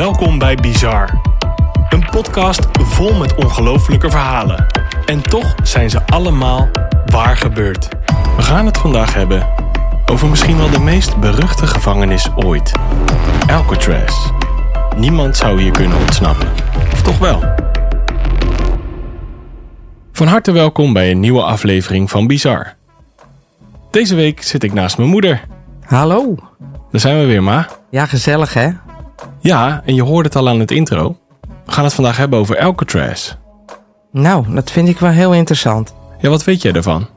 Welkom bij Bizar. Een podcast vol met ongelofelijke verhalen. En toch zijn ze allemaal waar gebeurd. We gaan het vandaag hebben over misschien wel de meest beruchte gevangenis ooit. Alcatraz. Niemand zou hier kunnen ontsnappen. Of toch wel? Van harte welkom bij een nieuwe aflevering van Bizar. Deze week zit ik naast mijn moeder. Hallo. Daar zijn we weer, ma. Ja, gezellig hè? Ja, en je hoorde het al aan het intro. We gaan het vandaag hebben over Alcatraz. Nou, dat vind ik wel heel interessant. Ja, wat weet jij ervan?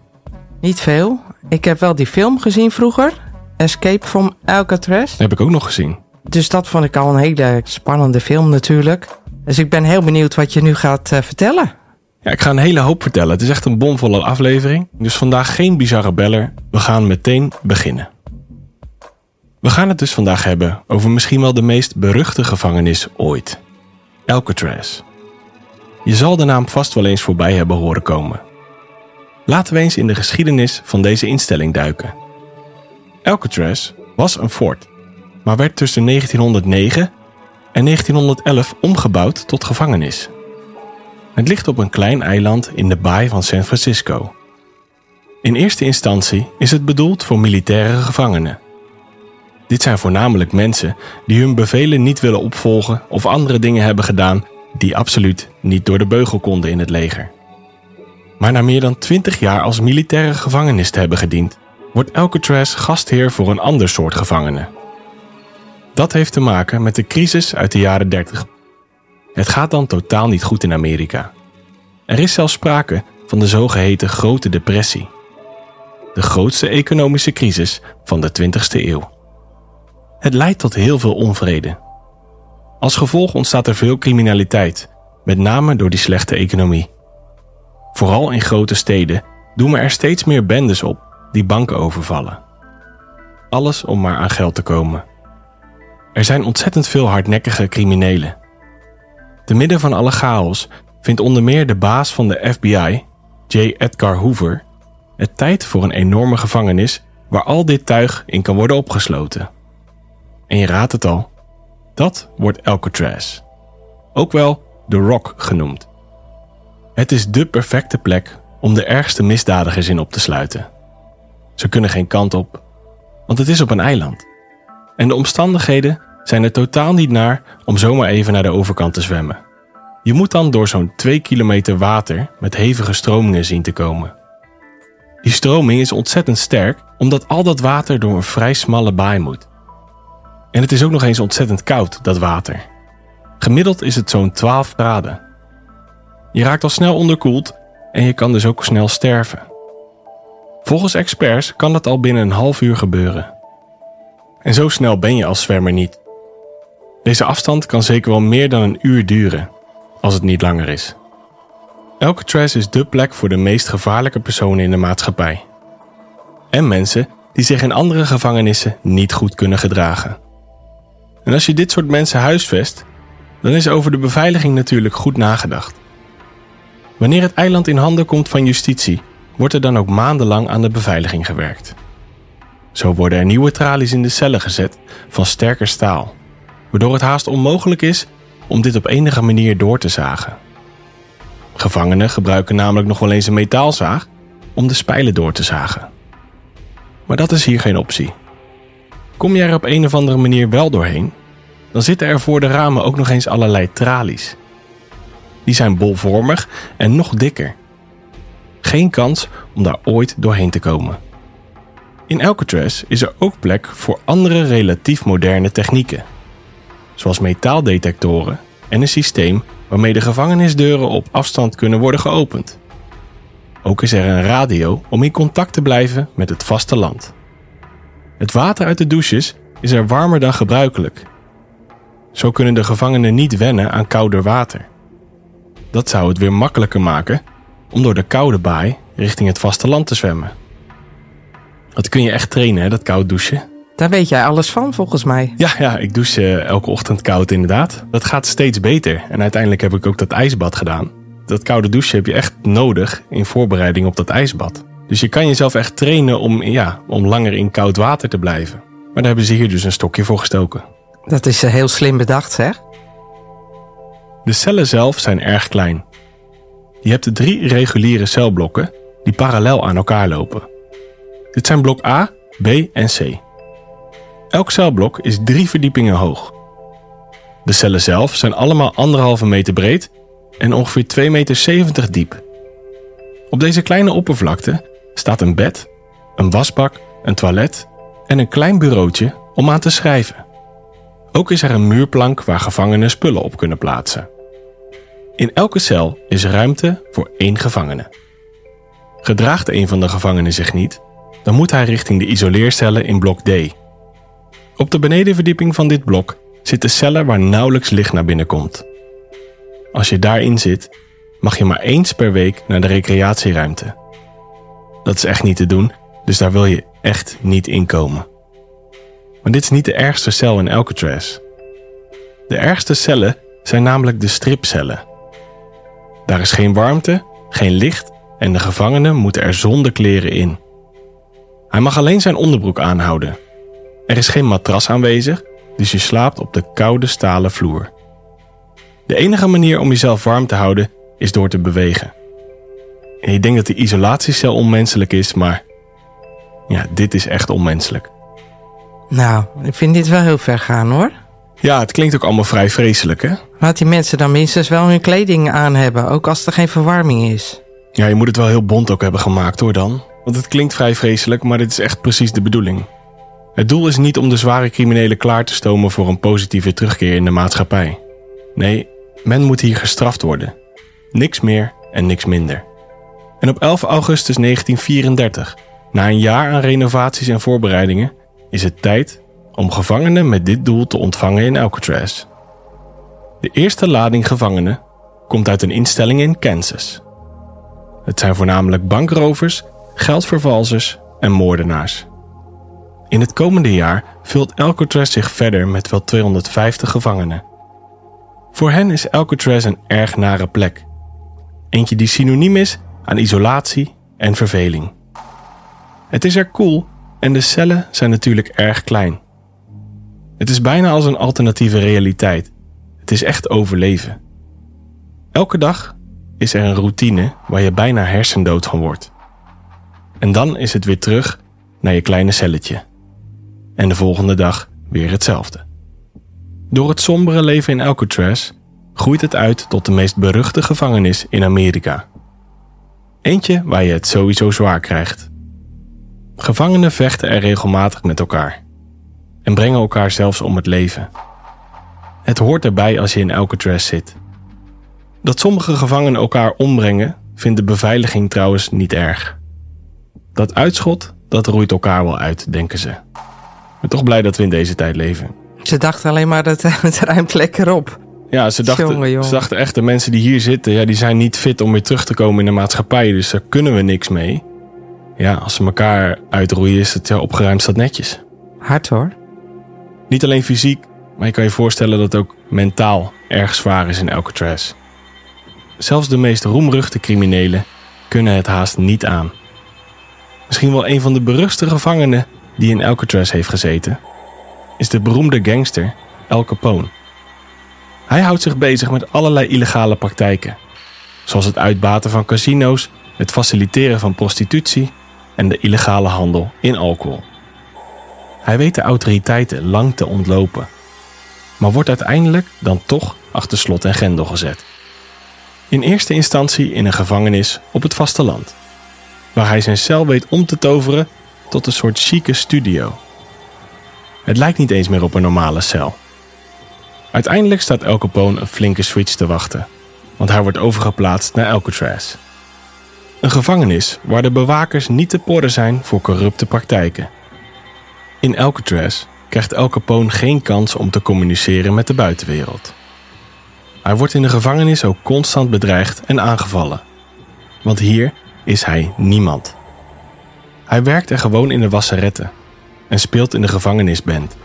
Niet veel. Ik heb wel die film gezien vroeger. Escape from Alcatraz. Dat heb ik ook nog gezien. Dus dat vond ik al een hele spannende film natuurlijk. Dus ik ben heel benieuwd wat je nu gaat eh, vertellen. Ja, ik ga een hele hoop vertellen. Het is echt een bomvolle aflevering. Dus vandaag geen bizarre beller. We gaan meteen beginnen. We gaan het dus vandaag hebben over misschien wel de meest beruchte gevangenis ooit. Alcatraz. Je zal de naam vast wel eens voorbij hebben horen komen. Laten we eens in de geschiedenis van deze instelling duiken. Alcatraz was een fort, maar werd tussen 1909 en 1911 omgebouwd tot gevangenis. Het ligt op een klein eiland in de baai van San Francisco. In eerste instantie is het bedoeld voor militaire gevangenen. Dit zijn voornamelijk mensen die hun bevelen niet willen opvolgen of andere dingen hebben gedaan die absoluut niet door de beugel konden in het leger. Maar na meer dan 20 jaar als militaire gevangenis te hebben gediend, wordt Alcatraz gastheer voor een ander soort gevangenen. Dat heeft te maken met de crisis uit de jaren 30. Het gaat dan totaal niet goed in Amerika. Er is zelfs sprake van de zogeheten Grote Depressie. De grootste economische crisis van de 20e eeuw. Het leidt tot heel veel onvrede. Als gevolg ontstaat er veel criminaliteit, met name door die slechte economie. Vooral in grote steden doen er steeds meer bendes op die banken overvallen. Alles om maar aan geld te komen. Er zijn ontzettend veel hardnekkige criminelen. Te midden van alle chaos vindt onder meer de baas van de FBI, J. Edgar Hoover, het tijd voor een enorme gevangenis waar al dit tuig in kan worden opgesloten. En je raadt het al, dat wordt Alcatraz. Ook wel The Rock genoemd. Het is dé perfecte plek om de ergste misdadigers in op te sluiten. Ze kunnen geen kant op, want het is op een eiland. En de omstandigheden zijn er totaal niet naar om zomaar even naar de overkant te zwemmen. Je moet dan door zo'n 2 kilometer water met hevige stromingen zien te komen. Die stroming is ontzettend sterk omdat al dat water door een vrij smalle baai moet. En het is ook nog eens ontzettend koud, dat water. Gemiddeld is het zo'n 12 graden. Je raakt al snel onderkoeld en je kan dus ook snel sterven. Volgens experts kan dat al binnen een half uur gebeuren. En zo snel ben je als zwemmer niet. Deze afstand kan zeker wel meer dan een uur duren, als het niet langer is. Alcatraz is dé plek voor de meest gevaarlijke personen in de maatschappij. En mensen die zich in andere gevangenissen niet goed kunnen gedragen. En als je dit soort mensen huisvest, dan is over de beveiliging natuurlijk goed nagedacht. Wanneer het eiland in handen komt van justitie, wordt er dan ook maandenlang aan de beveiliging gewerkt. Zo worden er nieuwe tralies in de cellen gezet van sterker staal, waardoor het haast onmogelijk is om dit op enige manier door te zagen. Gevangenen gebruiken namelijk nog wel eens een metaalzaag om de spijlen door te zagen. Maar dat is hier geen optie. Kom je er op een of andere manier wel doorheen, dan zitten er voor de ramen ook nog eens allerlei tralies. Die zijn bolvormig en nog dikker. Geen kans om daar ooit doorheen te komen. In Alcatraz is er ook plek voor andere relatief moderne technieken, zoals metaaldetectoren en een systeem waarmee de gevangenisdeuren op afstand kunnen worden geopend. Ook is er een radio om in contact te blijven met het vasteland. Het water uit de douches is er warmer dan gebruikelijk. Zo kunnen de gevangenen niet wennen aan kouder water. Dat zou het weer makkelijker maken om door de koude baai richting het vasteland te zwemmen. Dat kun je echt trainen, hè, dat koud douchen. Daar weet jij alles van, volgens mij. Ja, ja, ik douche eh, elke ochtend koud inderdaad. Dat gaat steeds beter. En uiteindelijk heb ik ook dat ijsbad gedaan. Dat koude douchen heb je echt nodig in voorbereiding op dat ijsbad. Dus je kan jezelf echt trainen om, ja, om langer in koud water te blijven. Maar daar hebben ze hier dus een stokje voor gestoken. Dat is eh, heel slim bedacht, zeg. De cellen zelf zijn erg klein. Je hebt drie reguliere celblokken die parallel aan elkaar lopen. Dit zijn blok A, B en C. Elk celblok is drie verdiepingen hoog. De cellen zelf zijn allemaal anderhalve meter breed en ongeveer 2,70 meter diep. Op deze kleine oppervlakte staat een bed, een wasbak, een toilet en een klein bureautje om aan te schrijven. Ook is er een muurplank waar gevangenen spullen op kunnen plaatsen. In elke cel is ruimte voor één gevangene. Gedraagt een van de gevangenen zich niet, dan moet hij richting de isoleercellen in blok D. Op de benedenverdieping van dit blok zitten cellen waar nauwelijks licht naar binnen komt. Als je daarin zit, mag je maar eens per week naar de recreatieruimte. Dat is echt niet te doen, dus daar wil je echt niet in komen. Maar dit is niet de ergste cel in Alcatraz. De ergste cellen zijn namelijk de stripcellen. Daar is geen warmte, geen licht en de gevangene moet er zonder kleren in. Hij mag alleen zijn onderbroek aanhouden. Er is geen matras aanwezig, dus je slaapt op de koude stalen vloer. De enige manier om jezelf warm te houden is door te bewegen. En je denkt dat de isolatiecel onmenselijk is, maar ja, dit is echt onmenselijk. Nou, ik vind dit wel heel ver gaan hoor. Ja, het klinkt ook allemaal vrij vreselijk, hè? Laat die mensen dan minstens wel hun kleding aan hebben, ook als er geen verwarming is. Ja, je moet het wel heel bont ook hebben gemaakt hoor dan. Want het klinkt vrij vreselijk, maar dit is echt precies de bedoeling. Het doel is niet om de zware criminelen klaar te stomen voor een positieve terugkeer in de maatschappij. Nee, men moet hier gestraft worden. Niks meer en niks minder. En op 11 augustus 1934, na een jaar aan renovaties en voorbereidingen, is het tijd om gevangenen met dit doel te ontvangen in Alcatraz. De eerste lading gevangenen komt uit een instelling in Kansas. Het zijn voornamelijk bankrovers, geldvervalsers en moordenaars. In het komende jaar vult Alcatraz zich verder met wel 250 gevangenen. Voor hen is Alcatraz een erg nare plek. Eentje die synoniem is aan isolatie en verveling. Het is er koel en de cellen zijn natuurlijk erg klein. Het is bijna als een alternatieve realiteit. Het is echt overleven. Elke dag is er een routine waar je bijna hersendood van wordt. En dan is het weer terug naar je kleine celletje. En de volgende dag weer hetzelfde. Door het sombere leven in Alcatraz groeit het uit tot de meest beruchte gevangenis in Amerika. Eentje waar je het sowieso zwaar krijgt. Gevangenen vechten er regelmatig met elkaar en brengen elkaar zelfs om het leven. Het hoort erbij als je in Alcatraz zit. Dat sommige gevangenen elkaar ombrengen, vindt de beveiliging trouwens niet erg. Dat uitschot, dat roeit elkaar wel uit, denken ze. Ben toch blij dat we in deze tijd leven. Ze dachten alleen maar dat het ruimt lekker op. Ja, ze dachten, Jongen, jongen. ze dachten echt, de mensen die hier zitten, ja, die zijn niet fit om weer terug te komen in de maatschappij. Dus daar kunnen we niks mee. Ja, als ze elkaar uitroeien, is het ja, opgeruimd staat netjes. Hard hoor. Niet alleen fysiek, maar je kan je voorstellen dat het ook mentaal erg zwaar is in Alcatraz. Zelfs de meest roemruchte criminelen kunnen het haast niet aan. Misschien wel een van de beruchtste gevangenen die in Alcatraz heeft gezeten, is de beroemde gangster Al Capone. Hij houdt zich bezig met allerlei illegale praktijken, zoals het uitbaten van casino's, het faciliteren van prostitutie en de illegale handel in alcohol. Hij weet de autoriteiten lang te ontlopen, maar wordt uiteindelijk dan toch achter slot en grendel gezet. In eerste instantie in een gevangenis op het vasteland, waar hij zijn cel weet om te toveren tot een soort chique studio. Het lijkt niet eens meer op een normale cel. Uiteindelijk staat El Capone een flinke switch te wachten, want hij wordt overgeplaatst naar Alcatraz. Een gevangenis waar de bewakers niet te porren zijn voor corrupte praktijken. In Alcatraz krijgt El Capone geen kans om te communiceren met de buitenwereld. Hij wordt in de gevangenis ook constant bedreigd en aangevallen, want hier is hij niemand. Hij werkt er gewoon in de wasseretten en speelt in de gevangenisband.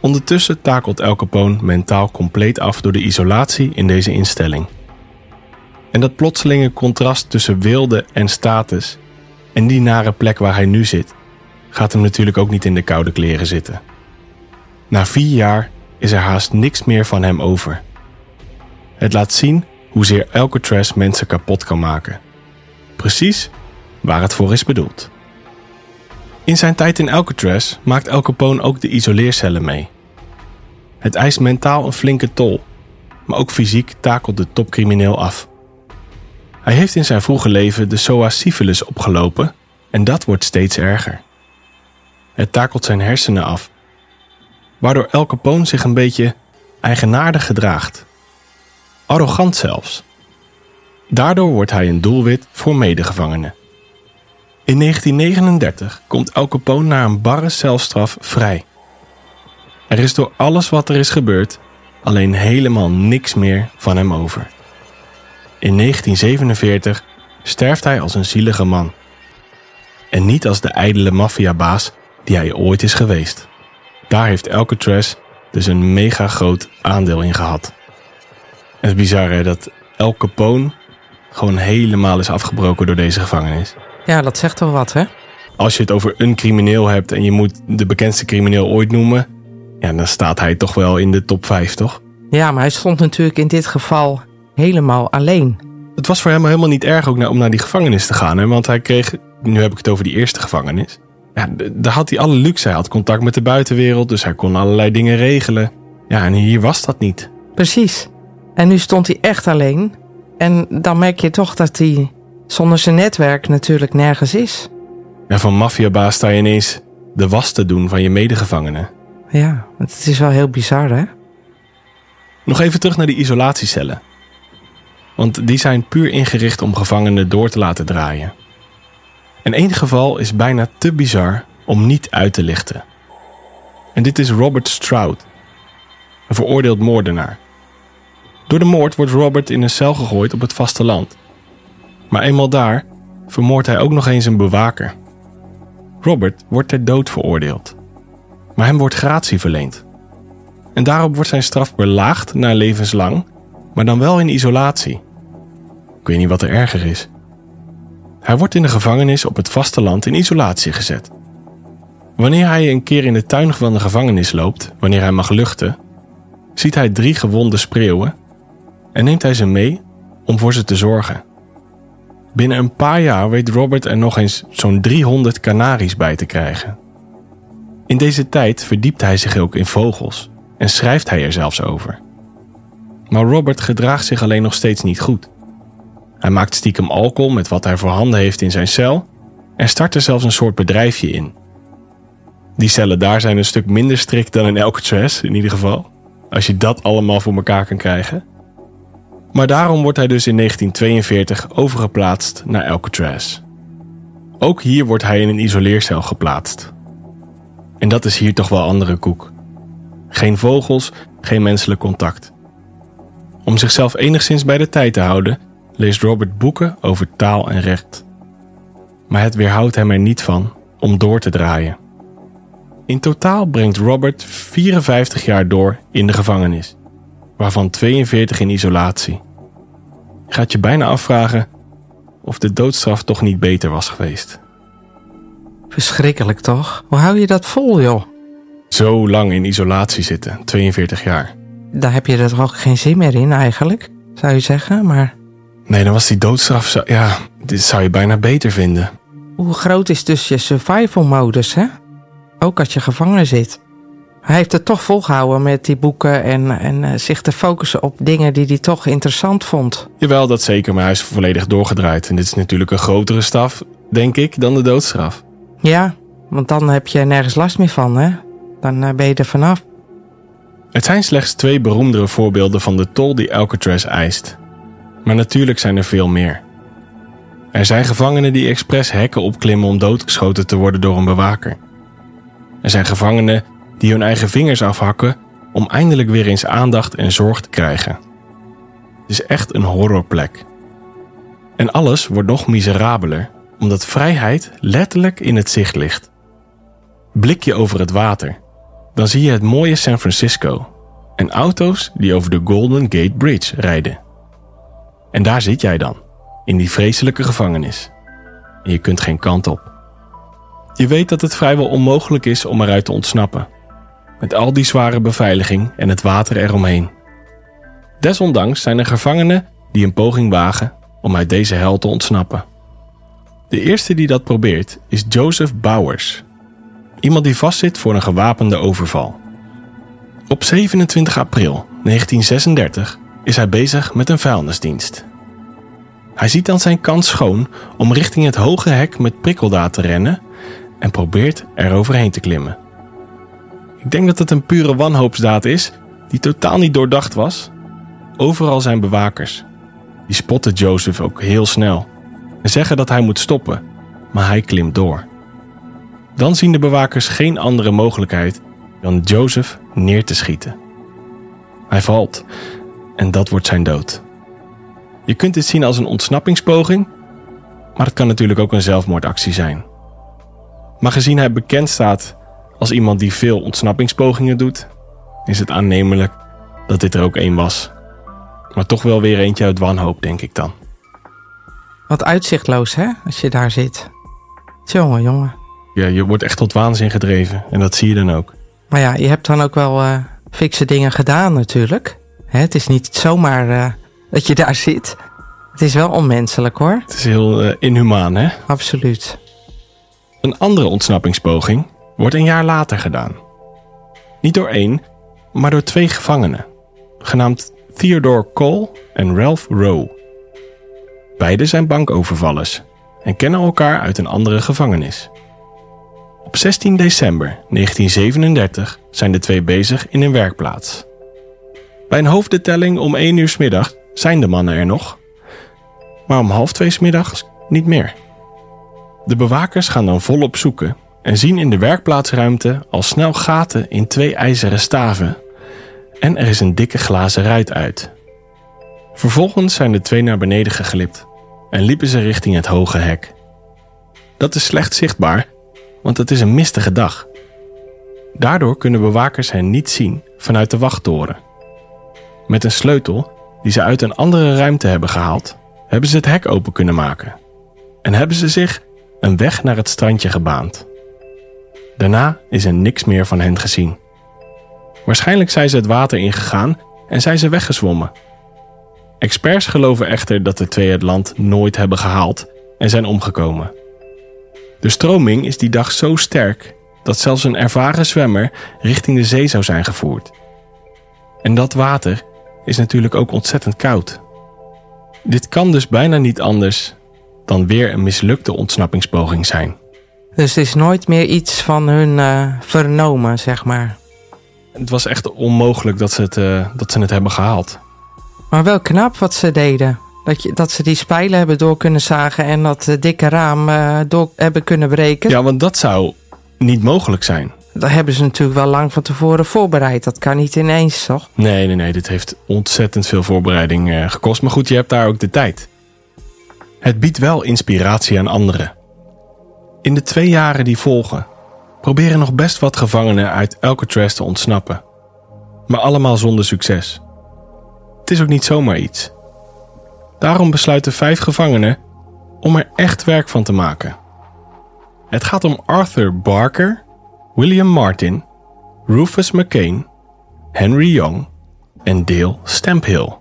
Ondertussen takelt El Capone mentaal compleet af door de isolatie in deze instelling. En dat plotselinge contrast tussen wilde en status en die nare plek waar hij nu zit, gaat hem natuurlijk ook niet in de koude kleren zitten. Na vier jaar is er haast niks meer van hem over. Het laat zien hoezeer Alcatraz mensen kapot kan maken. Precies waar het voor is bedoeld. In zijn tijd in Alcatraz maakt El Capone ook de isoleercellen mee. Het eist mentaal een flinke tol, maar ook fysiek takelt de topcrimineel af. Hij heeft in zijn vroege leven de SOA syphilis opgelopen en dat wordt steeds erger. Het takelt zijn hersenen af, waardoor El Capone zich een beetje eigenaardig gedraagt. Arrogant zelfs. Daardoor wordt hij een doelwit voor medegevangenen. In 1939 komt El Capone na een barre celstraf vrij. Er is door alles wat er is gebeurd alleen helemaal niks meer van hem over. In 1947 sterft hij als een zielige man. En niet als de ijdele maffiabaas die hij ooit is geweest. Daar heeft Alcatraz dus een mega groot aandeel in gehad. Het is bizar hè, dat El Capone gewoon helemaal is afgebroken door deze gevangenis. Ja, dat zegt wel wat, hè? Als je het over een crimineel hebt en je moet de bekendste crimineel ooit noemen, ja, dan staat hij toch wel in de top 5, toch? Ja, maar hij stond natuurlijk in dit geval helemaal alleen. Het was voor hem helemaal niet erg ook om naar die gevangenis te gaan, hè? want hij kreeg, nu heb ik het over die eerste gevangenis, ja, daar had hij alle luxe. Hij had contact met de buitenwereld, dus hij kon allerlei dingen regelen. Ja, en hier was dat niet. Precies. En nu stond hij echt alleen. En dan merk je toch dat hij zonder zijn netwerk natuurlijk nergens is. Ja, van maffiabaas sta je ineens de was te doen van je medegevangenen. Ja, het is wel heel bizar, hè? Nog even terug naar die isolatiecellen. Want die zijn puur ingericht om gevangenen door te laten draaien. En één geval is bijna te bizar om niet uit te lichten. En dit is Robert Stroud, een veroordeeld moordenaar. Door de moord wordt Robert in een cel gegooid op het vasteland. Maar eenmaal daar vermoordt hij ook nog eens een bewaker. Robert wordt ter dood veroordeeld. Maar hem wordt gratie verleend. En daarop wordt zijn straf belaagd naar levenslang, maar dan wel in isolatie. Ik weet niet wat er erger is. Hij wordt in de gevangenis op het vasteland in isolatie gezet. Wanneer hij een keer in de tuin van de gevangenis loopt, wanneer hij mag luchten, ziet hij drie gewonde spreeuwen en neemt hij ze mee om voor ze te zorgen. Binnen een paar jaar weet Robert er nog eens zo'n 300 kanaries bij te krijgen. In deze tijd verdiept hij zich ook in vogels en schrijft hij er zelfs over. Maar Robert gedraagt zich alleen nog steeds niet goed. Hij maakt stiekem alcohol met wat hij voorhanden heeft in zijn cel en start er zelfs een soort bedrijfje in. Die cellen daar zijn een stuk minder strikt dan in Alcatraz, in ieder geval. Als je dat allemaal voor elkaar kan krijgen. Maar daarom wordt hij dus in 1942 overgeplaatst naar Alcatraz. Ook hier wordt hij in een isoleercel geplaatst. En dat is hier toch wel andere koek. Geen vogels, geen menselijk contact. Om zichzelf enigszins bij de tijd te houden, leest Robert boeken over taal en recht. Maar het weerhoudt hem er niet van om door te draaien. In totaal brengt Robert 54 jaar door in de gevangenis, waarvan 42 in isolatie. Gaat je bijna afvragen of de doodstraf toch niet beter was geweest. Verschrikkelijk toch? Hoe hou je dat vol, joh? Zo lang in isolatie zitten, 42 jaar. Daar heb je er toch ook geen zin meer in eigenlijk, zou je zeggen, maar... Nee, dan was die doodstraf, zo, ja, dit zou je bijna beter vinden. Hoe groot is dus je survival modus, hè? Ook als je gevangen zit. Hij heeft het toch volgehouden met die boeken en, en uh, zich te focussen op dingen die hij toch interessant vond. Jawel, dat zeker, maar hij is volledig doorgedraaid. En dit is natuurlijk een grotere staf, denk ik, dan de doodstraf. Ja, want dan heb je nergens last meer van, hè? Dan uh, ben je er vanaf. Het zijn slechts twee beroemdere voorbeelden van de tol die Alcatraz eist. Maar natuurlijk zijn er veel meer. Er zijn gevangenen die expres hekken opklimmen om doodgeschoten te worden door een bewaker. Er zijn gevangenen die hun eigen vingers afhakken om eindelijk weer eens aandacht en zorg te krijgen. Het is echt een horrorplek. En alles wordt nog miserabeler omdat vrijheid letterlijk in het zicht ligt. Blik je over het water, dan zie je het mooie San Francisco en auto's die over de Golden Gate Bridge rijden. En daar zit jij dan, in die vreselijke gevangenis. En je kunt geen kant op. Je weet dat het vrijwel onmogelijk is om eruit te ontsnappen. Met al die zware beveiliging en het water eromheen. Desondanks zijn er gevangenen die een poging wagen om uit deze hel te ontsnappen. De eerste die dat probeert is Joseph Bowers, iemand die vastzit voor een gewapende overval. Op 27 april 1936 is hij bezig met een vuilnisdienst. Hij ziet dan zijn kans schoon om richting het hoge hek met prikkeldaad te rennen en probeert er overheen te klimmen. Ik denk dat het een pure wanhoopsdaad is die totaal niet doordacht was. Overal zijn bewakers. Die spotten Joseph ook heel snel en zeggen dat hij moet stoppen, maar hij klimt door. Dan zien de bewakers geen andere mogelijkheid dan Joseph neer te schieten. Hij valt en dat wordt zijn dood. Je kunt dit zien als een ontsnappingspoging, maar het kan natuurlijk ook een zelfmoordactie zijn. Maar gezien hij bekend staat als iemand die veel ontsnappingspogingen doet, is het aannemelijk dat dit er ook één was. Maar toch wel weer eentje uit wanhoop, denk ik dan. Wat uitzichtloos, hè, als je daar zit. Jongen, jongen. Ja, je wordt echt tot waanzin gedreven en dat zie je dan ook. Maar ja, je hebt dan ook wel uh, fikse dingen gedaan natuurlijk. Hè, het is niet zomaar uh, dat je daar zit. Het is wel onmenselijk hoor. Het is heel uh, inhumaan, hè? Absoluut. Een andere ontsnappingspoging wordt een jaar later gedaan. Niet door één, maar door twee gevangenen, genaamd Theodore Cole en Ralph Rowe. Beide zijn bankovervallers en kennen elkaar uit een andere gevangenis. Op 16 december 1937 zijn de twee bezig in een werkplaats. Bij een hoofddetelling om 1 uur middag zijn de mannen er nog, maar om half twee middags niet meer. De bewakers gaan dan volop zoeken en zien in de werkplaatsruimte al snel gaten in twee ijzeren staven en er is een dikke glazen ruit uit. Vervolgens zijn de twee naar beneden geglipt en liepen ze richting het hoge hek. Dat is slecht zichtbaar, want het is een mistige dag. Daardoor kunnen bewakers hen niet zien vanuit de wachttoren. Met een sleutel die ze uit een andere ruimte hebben gehaald, hebben ze het hek open kunnen maken en hebben ze zich een weg naar het strandje gebaand. Daarna is er niks meer van hen gezien. Waarschijnlijk zijn ze het water ingegaan en zijn ze weggezwommen. Experts geloven echter dat de twee het land nooit hebben gehaald en zijn omgekomen. De stroming is die dag zo sterk dat zelfs een ervaren zwemmer richting de zee zou zijn gevoerd. En dat water is natuurlijk ook ontzettend koud. Dit kan dus bijna niet anders dan weer een mislukte ontsnappingspoging zijn. Dus het is nooit meer iets van hun uh, vernomen, zeg maar. Het was echt onmogelijk dat ze het, uh, dat ze het hebben gehaald. Maar wel knap wat ze deden. Dat, je, dat ze die spijlen hebben door kunnen zagen en dat uh, dikke raam door hebben kunnen breken. Ja, want dat zou niet mogelijk zijn. Dat hebben ze natuurlijk wel lang van tevoren voorbereid. Dat kan niet ineens, toch? Nee, nee, nee. Dit heeft ontzettend veel voorbereiding gekost. Maar goed, je hebt daar ook de tijd. Het biedt wel inspiratie aan anderen. In de twee jaren die volgen proberen nog best wat gevangenen uit Alcatraz te ontsnappen. Maar allemaal zonder succes. Het is ook niet zomaar iets. Daarom besluiten vijf gevangenen om er echt werk van te maken. Het gaat om Arthur Barker, William Martin, Rufus McCain, Henry Young en Dale Stamphill.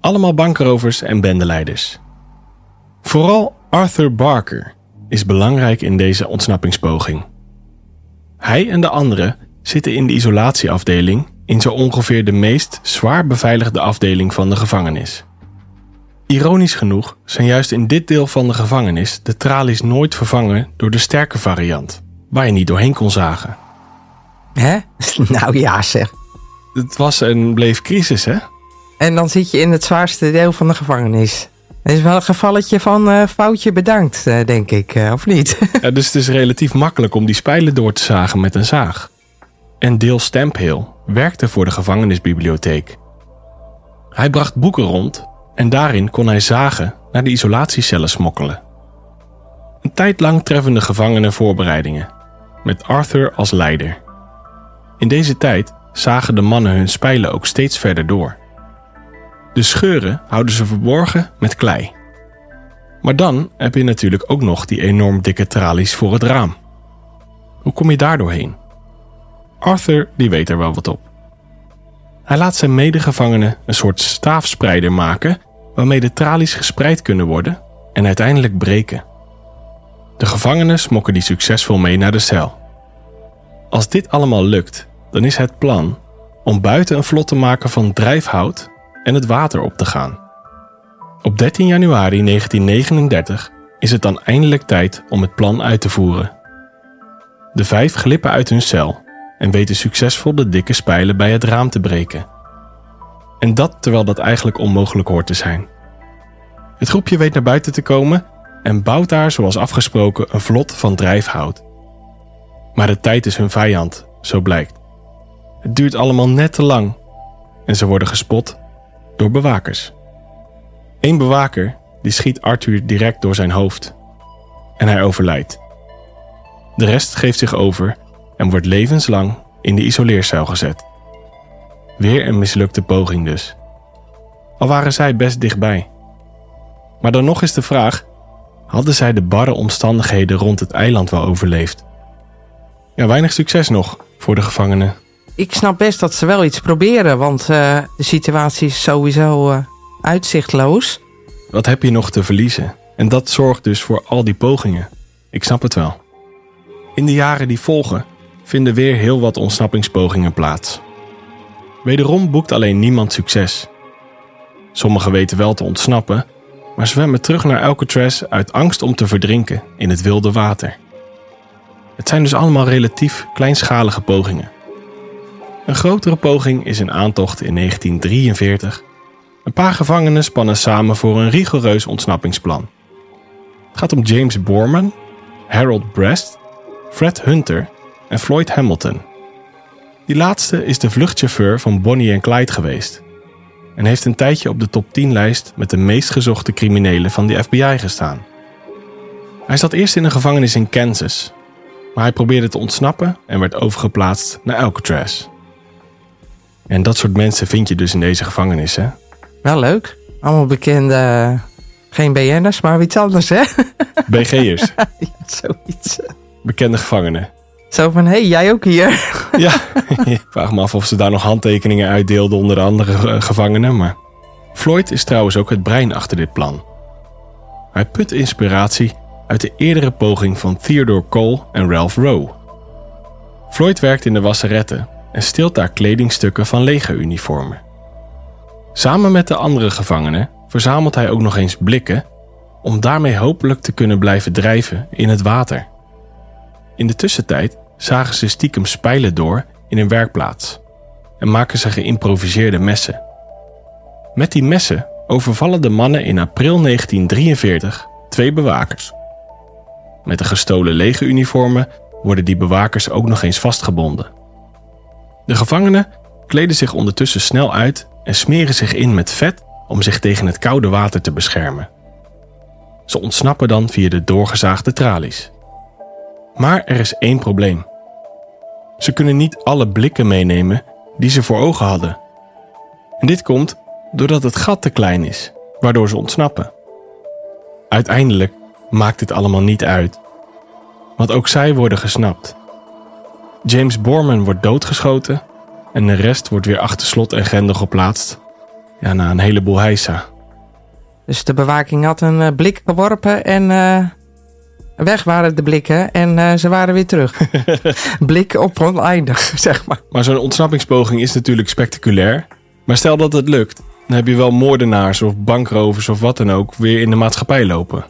Allemaal bankrovers en bendeleiders. Vooral Arthur Barker is belangrijk in deze ontsnappingspoging. Hij en de anderen zitten in de isolatieafdeling in zo ongeveer de meest zwaar beveiligde afdeling van de gevangenis. Ironisch genoeg zijn juist in dit deel van de gevangenis de tralies nooit vervangen door de sterke variant, waar je niet doorheen kon zagen. Hè? Nou ja, zeg. Het was en bleef crisis, hè? En dan zit je in het zwaarste deel van de gevangenis. Het is wel een gevalletje van uh, foutje bedankt, uh, denk ik, uh, of niet? ja, dus het is relatief makkelijk om die spijlen door te zagen met een zaag. En Dale Stamphill werkte voor de gevangenisbibliotheek. Hij bracht boeken rond en daarin kon hij zagen naar de isolatiecellen smokkelen. Een tijd lang treffen de gevangenen voorbereidingen, met Arthur als leider. In deze tijd zagen de mannen hun spijlen ook steeds verder door. De scheuren houden ze verborgen met klei. Maar dan heb je natuurlijk ook nog die enorm dikke tralies voor het raam. Hoe kom je daar doorheen? Arthur die weet er wel wat op. Hij laat zijn medegevangenen een soort staafspreider maken waarmee de tralies gespreid kunnen worden en uiteindelijk breken. De gevangenen smokken die succesvol mee naar de cel. Als dit allemaal lukt, dan is het plan om buiten een vlot te maken van drijfhout en het water op te gaan. Op 13 januari 1939 is het dan eindelijk tijd om het plan uit te voeren. De vijf glippen uit hun cel en weten succesvol de dikke spijlen bij het raam te breken. En dat terwijl dat eigenlijk onmogelijk hoort te zijn. Het groepje weet naar buiten te komen en bouwt daar zoals afgesproken een vlot van drijfhout. Maar de tijd is hun vijand, zo blijkt. Het duurt allemaal net te lang en ze worden gespot door bewakers. Eén bewaker die schiet Arthur direct door zijn hoofd en hij overlijdt. De rest geeft zich over en wordt levenslang in de isoleercel gezet. Weer een mislukte poging dus. Al waren zij best dichtbij. Maar dan nog is de vraag: hadden zij de barre omstandigheden rond het eiland wel overleefd? Ja, weinig succes nog voor de gevangenen. Ik snap best dat ze wel iets proberen, want uh, de situatie is sowieso uh, uitzichtloos. Wat heb je nog te verliezen? En dat zorgt dus voor al die pogingen. Ik snap het wel. In de jaren die volgen vinden weer heel wat ontsnappingspogingen plaats. Wederom boekt alleen niemand succes. Sommigen weten wel te ontsnappen, maar zwemmen terug naar Alcatraz uit angst om te verdrinken in het wilde water. Het zijn dus allemaal relatief kleinschalige pogingen. Een grotere poging is een aantocht in 1943. Een paar gevangenen spannen samen voor een rigoureus ontsnappingsplan. Het gaat om James Borman, Harold Brest, Fred Hunter en Floyd Hamilton. Die laatste is de vluchtchauffeur van Bonnie en Clyde geweest en heeft een tijdje op de top 10 lijst met de meest gezochte criminelen van de FBI gestaan. Hij zat eerst in een gevangenis in Kansas, maar hij probeerde te ontsnappen en werd overgeplaatst naar Alcatraz. En dat soort mensen vind je dus in deze gevangenis, hè? Wel leuk. Allemaal bekende, geen BN'ers, maar iets anders, hè? BG'ers. ja, zoiets. Bekende gevangenen. Zo van, hé, hey, jij ook hier? ja, ik vraag me af of ze daar nog handtekeningen uitdeelden onder de andere gevangenen, maar... Floyd is trouwens ook het brein achter dit plan. Hij put inspiratie uit de eerdere poging van Theodore Cole en Ralph Rowe. Floyd werkt in de wasseretten en steelt daar kledingstukken van legeruniformen. Samen met de andere gevangenen verzamelt hij ook nog eens blikken om daarmee hopelijk te kunnen blijven drijven in het water. In de tussentijd zagen ze stiekem spijlen door in een werkplaats en maken ze geïmproviseerde messen. Met die messen overvallen de mannen in april 1943 twee bewakers. Met de gestolen legeruniformen worden die bewakers ook nog eens vastgebonden. De gevangenen kleden zich ondertussen snel uit en smeren zich in met vet om zich tegen het koude water te beschermen. Ze ontsnappen dan via de doorgezaagde tralies. Maar er is één probleem. Ze kunnen niet alle blikken meenemen die ze voor ogen hadden. En dit komt doordat het gat te klein is, waardoor ze ontsnappen. Uiteindelijk maakt dit allemaal niet uit, want ook zij worden gesnapt. James Borman wordt doodgeschoten en de rest wordt weer achter slot en grendel geplaatst. Ja, na een heleboel heisa. Dus de bewaking had een uh, blik geworpen en uh, weg waren de blikken en uh, ze waren weer terug. blik op oneindig, zeg maar. Maar zo'n ontsnappingspoging is natuurlijk spectaculair. Maar stel dat het lukt, dan heb je wel moordenaars of bankrovers of wat dan ook weer in de maatschappij lopen.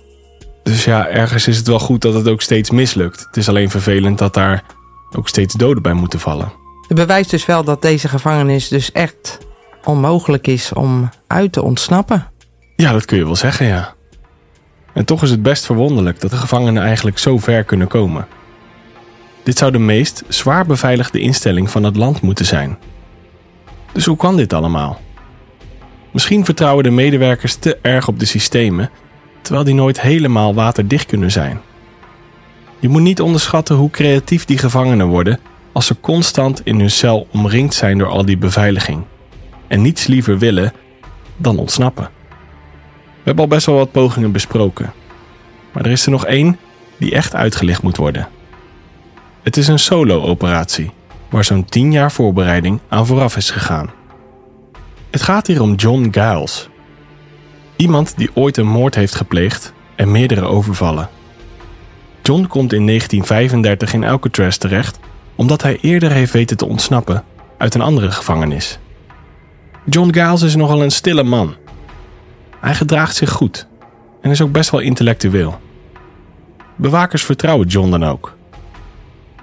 Dus ja, ergens is het wel goed dat het ook steeds mislukt. Het is alleen vervelend dat daar ook steeds doden bij moeten vallen. Het bewijst dus wel dat deze gevangenis dus echt onmogelijk is om uit te ontsnappen. Ja, dat kun je wel zeggen, ja. En toch is het best verwonderlijk dat de gevangenen eigenlijk zo ver kunnen komen. Dit zou de meest zwaar beveiligde instelling van het land moeten zijn. Dus hoe kan dit allemaal? Misschien vertrouwen de medewerkers te erg op de systemen, terwijl die nooit helemaal waterdicht kunnen zijn. Je moet niet onderschatten hoe creatief die gevangenen worden als ze constant in hun cel omringd zijn door al die beveiliging en niets liever willen dan ontsnappen. We hebben al best wel wat pogingen besproken, maar er is er nog één die echt uitgelicht moet worden. Het is een solo-operatie waar zo'n 10 jaar voorbereiding aan vooraf is gegaan. Het gaat hier om John Giles. Iemand die ooit een moord heeft gepleegd en meerdere overvallen. John komt in 1935 in Alcatraz terecht omdat hij eerder heeft weten te ontsnappen uit een andere gevangenis. John Giles is nogal een stille man. Hij gedraagt zich goed en is ook best wel intellectueel. Bewakers vertrouwen John dan ook.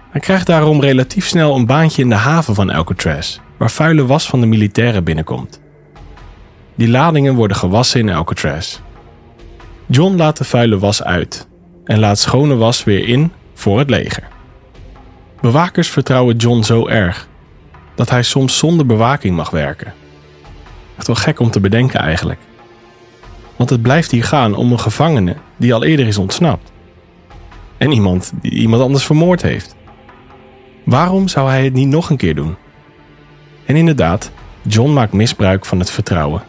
Hij krijgt daarom relatief snel een baantje in de haven van Alcatraz, waar vuile was van de militairen binnenkomt. Die ladingen worden gewassen in Alcatraz. John laat de vuile was uit en laat schone was weer in voor het leger. Bewakers vertrouwen John zo erg dat hij soms zonder bewaking mag werken. Echt wel gek om te bedenken eigenlijk. Want het blijft hier gaan om een gevangene die al eerder is ontsnapt. En iemand die iemand anders vermoord heeft. Waarom zou hij het niet nog een keer doen? En inderdaad, John maakt misbruik van het vertrouwen.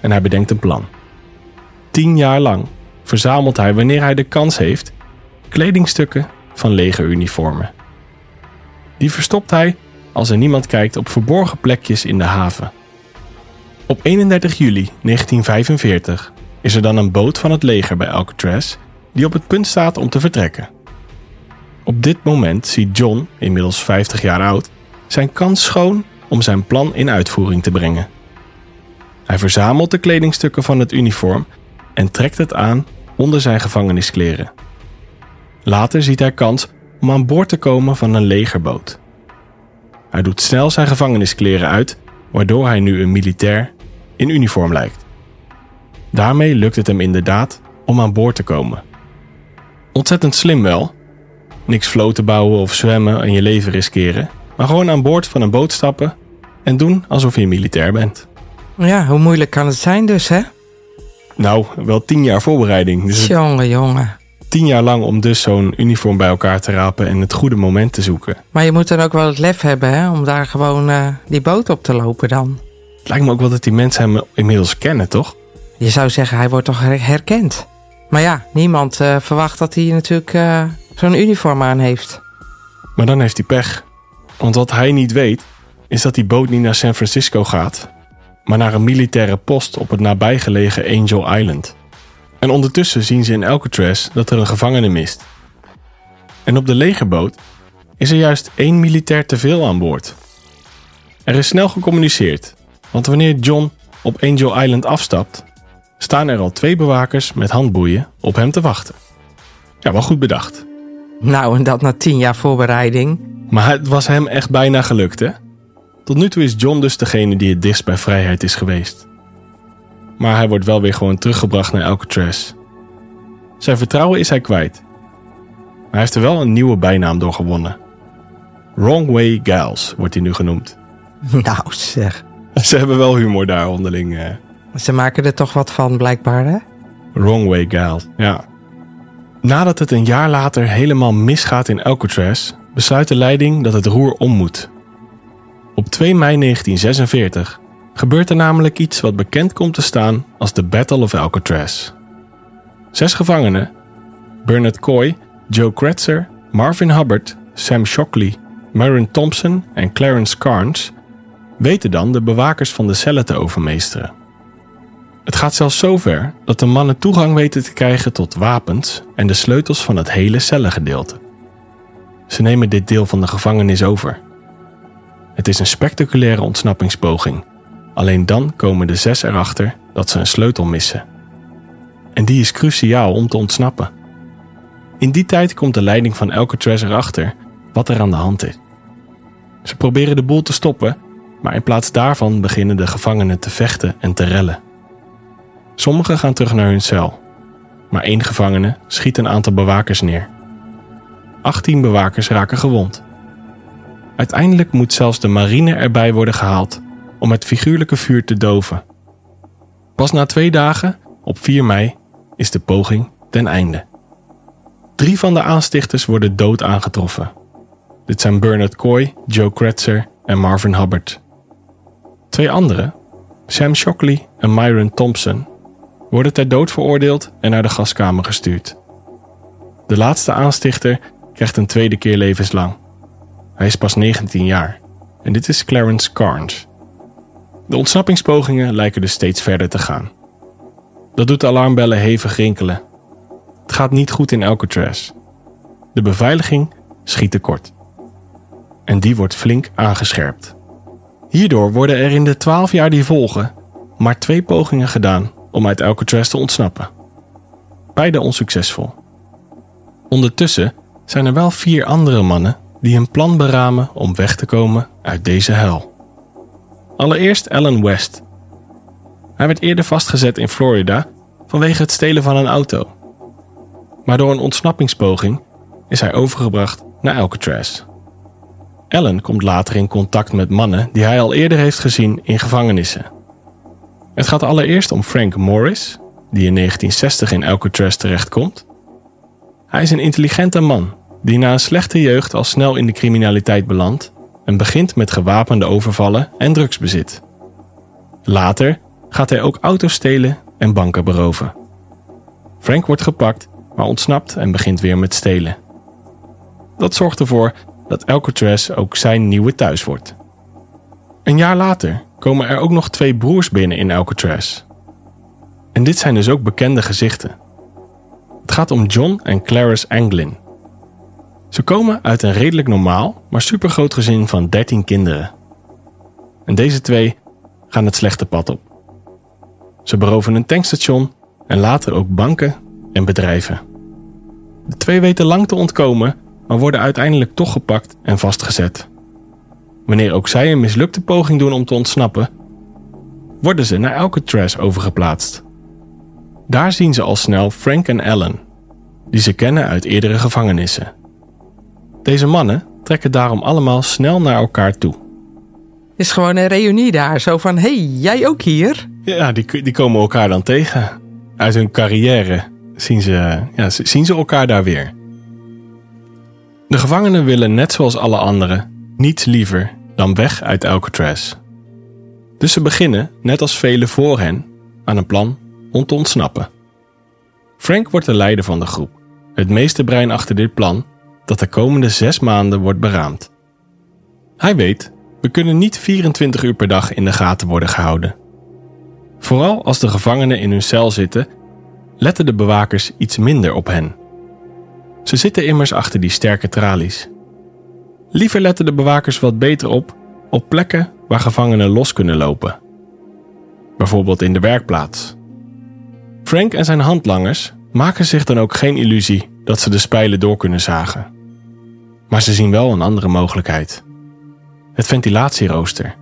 En hij bedenkt een plan. Tien jaar lang verzamelt hij wanneer hij de kans heeft kledingstukken van legeruniformen. Die verstopt hij als er niemand kijkt op verborgen plekjes in de haven. Op 31 juli 1945 is er dan een boot van het leger bij Alcatraz die op het punt staat om te vertrekken. Op dit moment ziet John, inmiddels 50 jaar oud, zijn kans schoon om zijn plan in uitvoering te brengen. Hij verzamelt de kledingstukken van het uniform en trekt het aan onder zijn gevangeniskleren. Later ziet hij kans om aan boord te komen van een legerboot. Hij doet snel zijn gevangeniskleren uit, waardoor hij nu een militair in uniform lijkt. Daarmee lukt het hem inderdaad om aan boord te komen. Ontzettend slim wel. Niks floten bouwen of zwemmen en je leven riskeren, maar gewoon aan boord van een boot stappen en doen alsof je militair bent. Ja, hoe moeilijk kan het zijn dus, hè? Nou, wel tien jaar voorbereiding. Dus Jongen, jongen. tien jaar lang om dus zo'n uniform bij elkaar te rapen en het goede moment te zoeken. Maar je moet dan ook wel het lef hebben, hè? Om daar gewoon eh, die boot op te lopen dan. Het lijkt me ook wel dat die mensen hem inmiddels kennen, toch? Je zou zeggen, hij wordt toch her- herkend. Maar ja, niemand eh, verwacht dat hij natuurlijk eh, zo'n uniform aan heeft. Maar dan heeft hij pech. Want wat hij niet weet, is dat die boot niet naar San Francisco gaat, maar naar een militaire post op het nabijgelegen Angel Island. En ondertussen zien ze in Alcatraz dat er een gevangene mist. En op de legerboot is er juist één militair te veel aan boord. Er is snel gecommuniceerd, want wanneer John op Angel Island afstapt, staan er al twee bewakers met handboeien op hem te wachten. Ja, wel goed bedacht. Nou, en dat na tien jaar voorbereiding. Maar het was hem echt bijna gelukt, hè? Tot nu toe is John dus degene die het dichtst bij vrijheid is geweest. Maar hij wordt wel weer gewoon teruggebracht naar Alcatraz. Zijn vertrouwen is hij kwijt. Maar hij heeft er wel een nieuwe bijnaam door gewonnen. Wrong Way Giles wordt hij nu genoemd. Nou zeg. Ze hebben wel humor daar onderling. eh. Ze maken er toch wat van, blijkbaar, hè? Wrong Way Giles, ja. Nadat het een jaar later helemaal misgaat in Alcatraz, besluit de leiding dat het roer om moet. Op 2 mei 1946 gebeurt er namelijk iets wat bekend komt te staan als de Battle of Alcatraz. Zes gevangenen, Bernard Coy, Joe Kretzer, Marvin Hubbard, Sam Shockley, Marin Thompson en Clarence Carnes, weten dan de bewakers van de cellen te overmeesteren. Het gaat zelfs zover dat de mannen toegang weten te krijgen tot wapens en de sleutels van het hele cellengedeelte. Ze nemen dit deel van de gevangenis over. Het is een spectaculaire ontsnappingspoging. Alleen dan komen de zes erachter dat ze een sleutel missen. En die is cruciaal om te ontsnappen. In die tijd komt de leiding van Alcatraz erachter wat er aan de hand is. Ze proberen de boel te stoppen, maar in plaats daarvan beginnen de gevangenen te vechten en te rellen. Sommigen gaan terug naar hun cel, maar één gevangene schiet een aantal bewakers neer. 18 bewakers raken gewond. Uiteindelijk moet zelfs de marine erbij worden gehaald om het figuurlijke vuur te doven. Pas na twee dagen, op 4 mei, is de poging ten einde. Drie van de aanstichters worden dood aangetroffen. Dit zijn Bernard Coy, Joe Kretzer en Marvin Hubbard. Twee anderen, Sam Shockley en Myron Thompson, worden ter dood veroordeeld en naar de gaskamer gestuurd. De laatste aanstichter krijgt een tweede keer levenslang. Hij is pas 19 jaar. En dit is Clarence Carnes. De ontsnappingspogingen lijken dus steeds verder te gaan. Dat doet de alarmbellen hevig rinkelen. Het gaat niet goed in Alcatraz. De beveiliging schiet tekort. En die wordt flink aangescherpt. Hierdoor worden er in de 12 jaar die volgen maar twee pogingen gedaan om uit Alcatraz te ontsnappen. Beide onsuccesvol. Ondertussen zijn er wel vier andere mannen die een plan beramen om weg te komen uit deze hel. Allereerst Alan West. Hij werd eerder vastgezet in Florida vanwege het stelen van een auto. Maar door een ontsnappingspoging is hij overgebracht naar Alcatraz. Alan komt later in contact met mannen die hij al eerder heeft gezien in gevangenissen. Het gaat allereerst om Frank Morris, die in 1960 in Alcatraz terechtkomt. Hij is een intelligente man die na een slechte jeugd al snel in de criminaliteit belandt en begint met gewapende overvallen en drugsbezit. Later gaat hij ook auto's stelen en banken beroven. Frank wordt gepakt, maar ontsnapt en begint weer met stelen. Dat zorgt ervoor dat Alcatraz ook zijn nieuwe thuis wordt. Een jaar later komen er ook nog twee broers binnen in Alcatraz. En dit zijn dus ook bekende gezichten. Het gaat om John en Clarice Anglin. Ze komen uit een redelijk normaal, maar supergroot gezin van 13 kinderen. En deze twee gaan het slechte pad op. Ze beroven een tankstation en later ook banken en bedrijven. De twee weten lang te ontkomen, maar worden uiteindelijk toch gepakt en vastgezet. Wanneer ook zij een mislukte poging doen om te ontsnappen, worden ze naar Alcatraz overgeplaatst. Daar zien ze al snel Frank en Ellen, die ze kennen uit eerdere gevangenissen. Deze mannen trekken daarom allemaal snel naar elkaar toe. Het is gewoon een reunie daar, zo van, hey, jij ook hier? Ja, die, die komen elkaar dan tegen. Uit hun carrière zien ze, ja, zien ze elkaar daar weer. De gevangenen willen net zoals alle anderen niets liever dan weg uit Alcatraz. Dus ze beginnen, net als velen voor hen, aan een plan om te ontsnappen. Frank wordt de leider van de groep, het meeste brein achter dit plan dat de komende zes maanden wordt beraamd. Hij weet, we kunnen niet 24 uur per dag in de gaten worden gehouden. Vooral als de gevangenen in hun cel zitten, letten de bewakers iets minder op hen. Ze zitten immers achter die sterke tralies. Liever letten de bewakers wat beter op op plekken waar gevangenen los kunnen lopen. Bijvoorbeeld in de werkplaats. Frank en zijn handlangers maken zich dan ook geen illusie dat ze de spijlen door kunnen zagen. Maar ze zien wel een andere mogelijkheid: het ventilatierooster.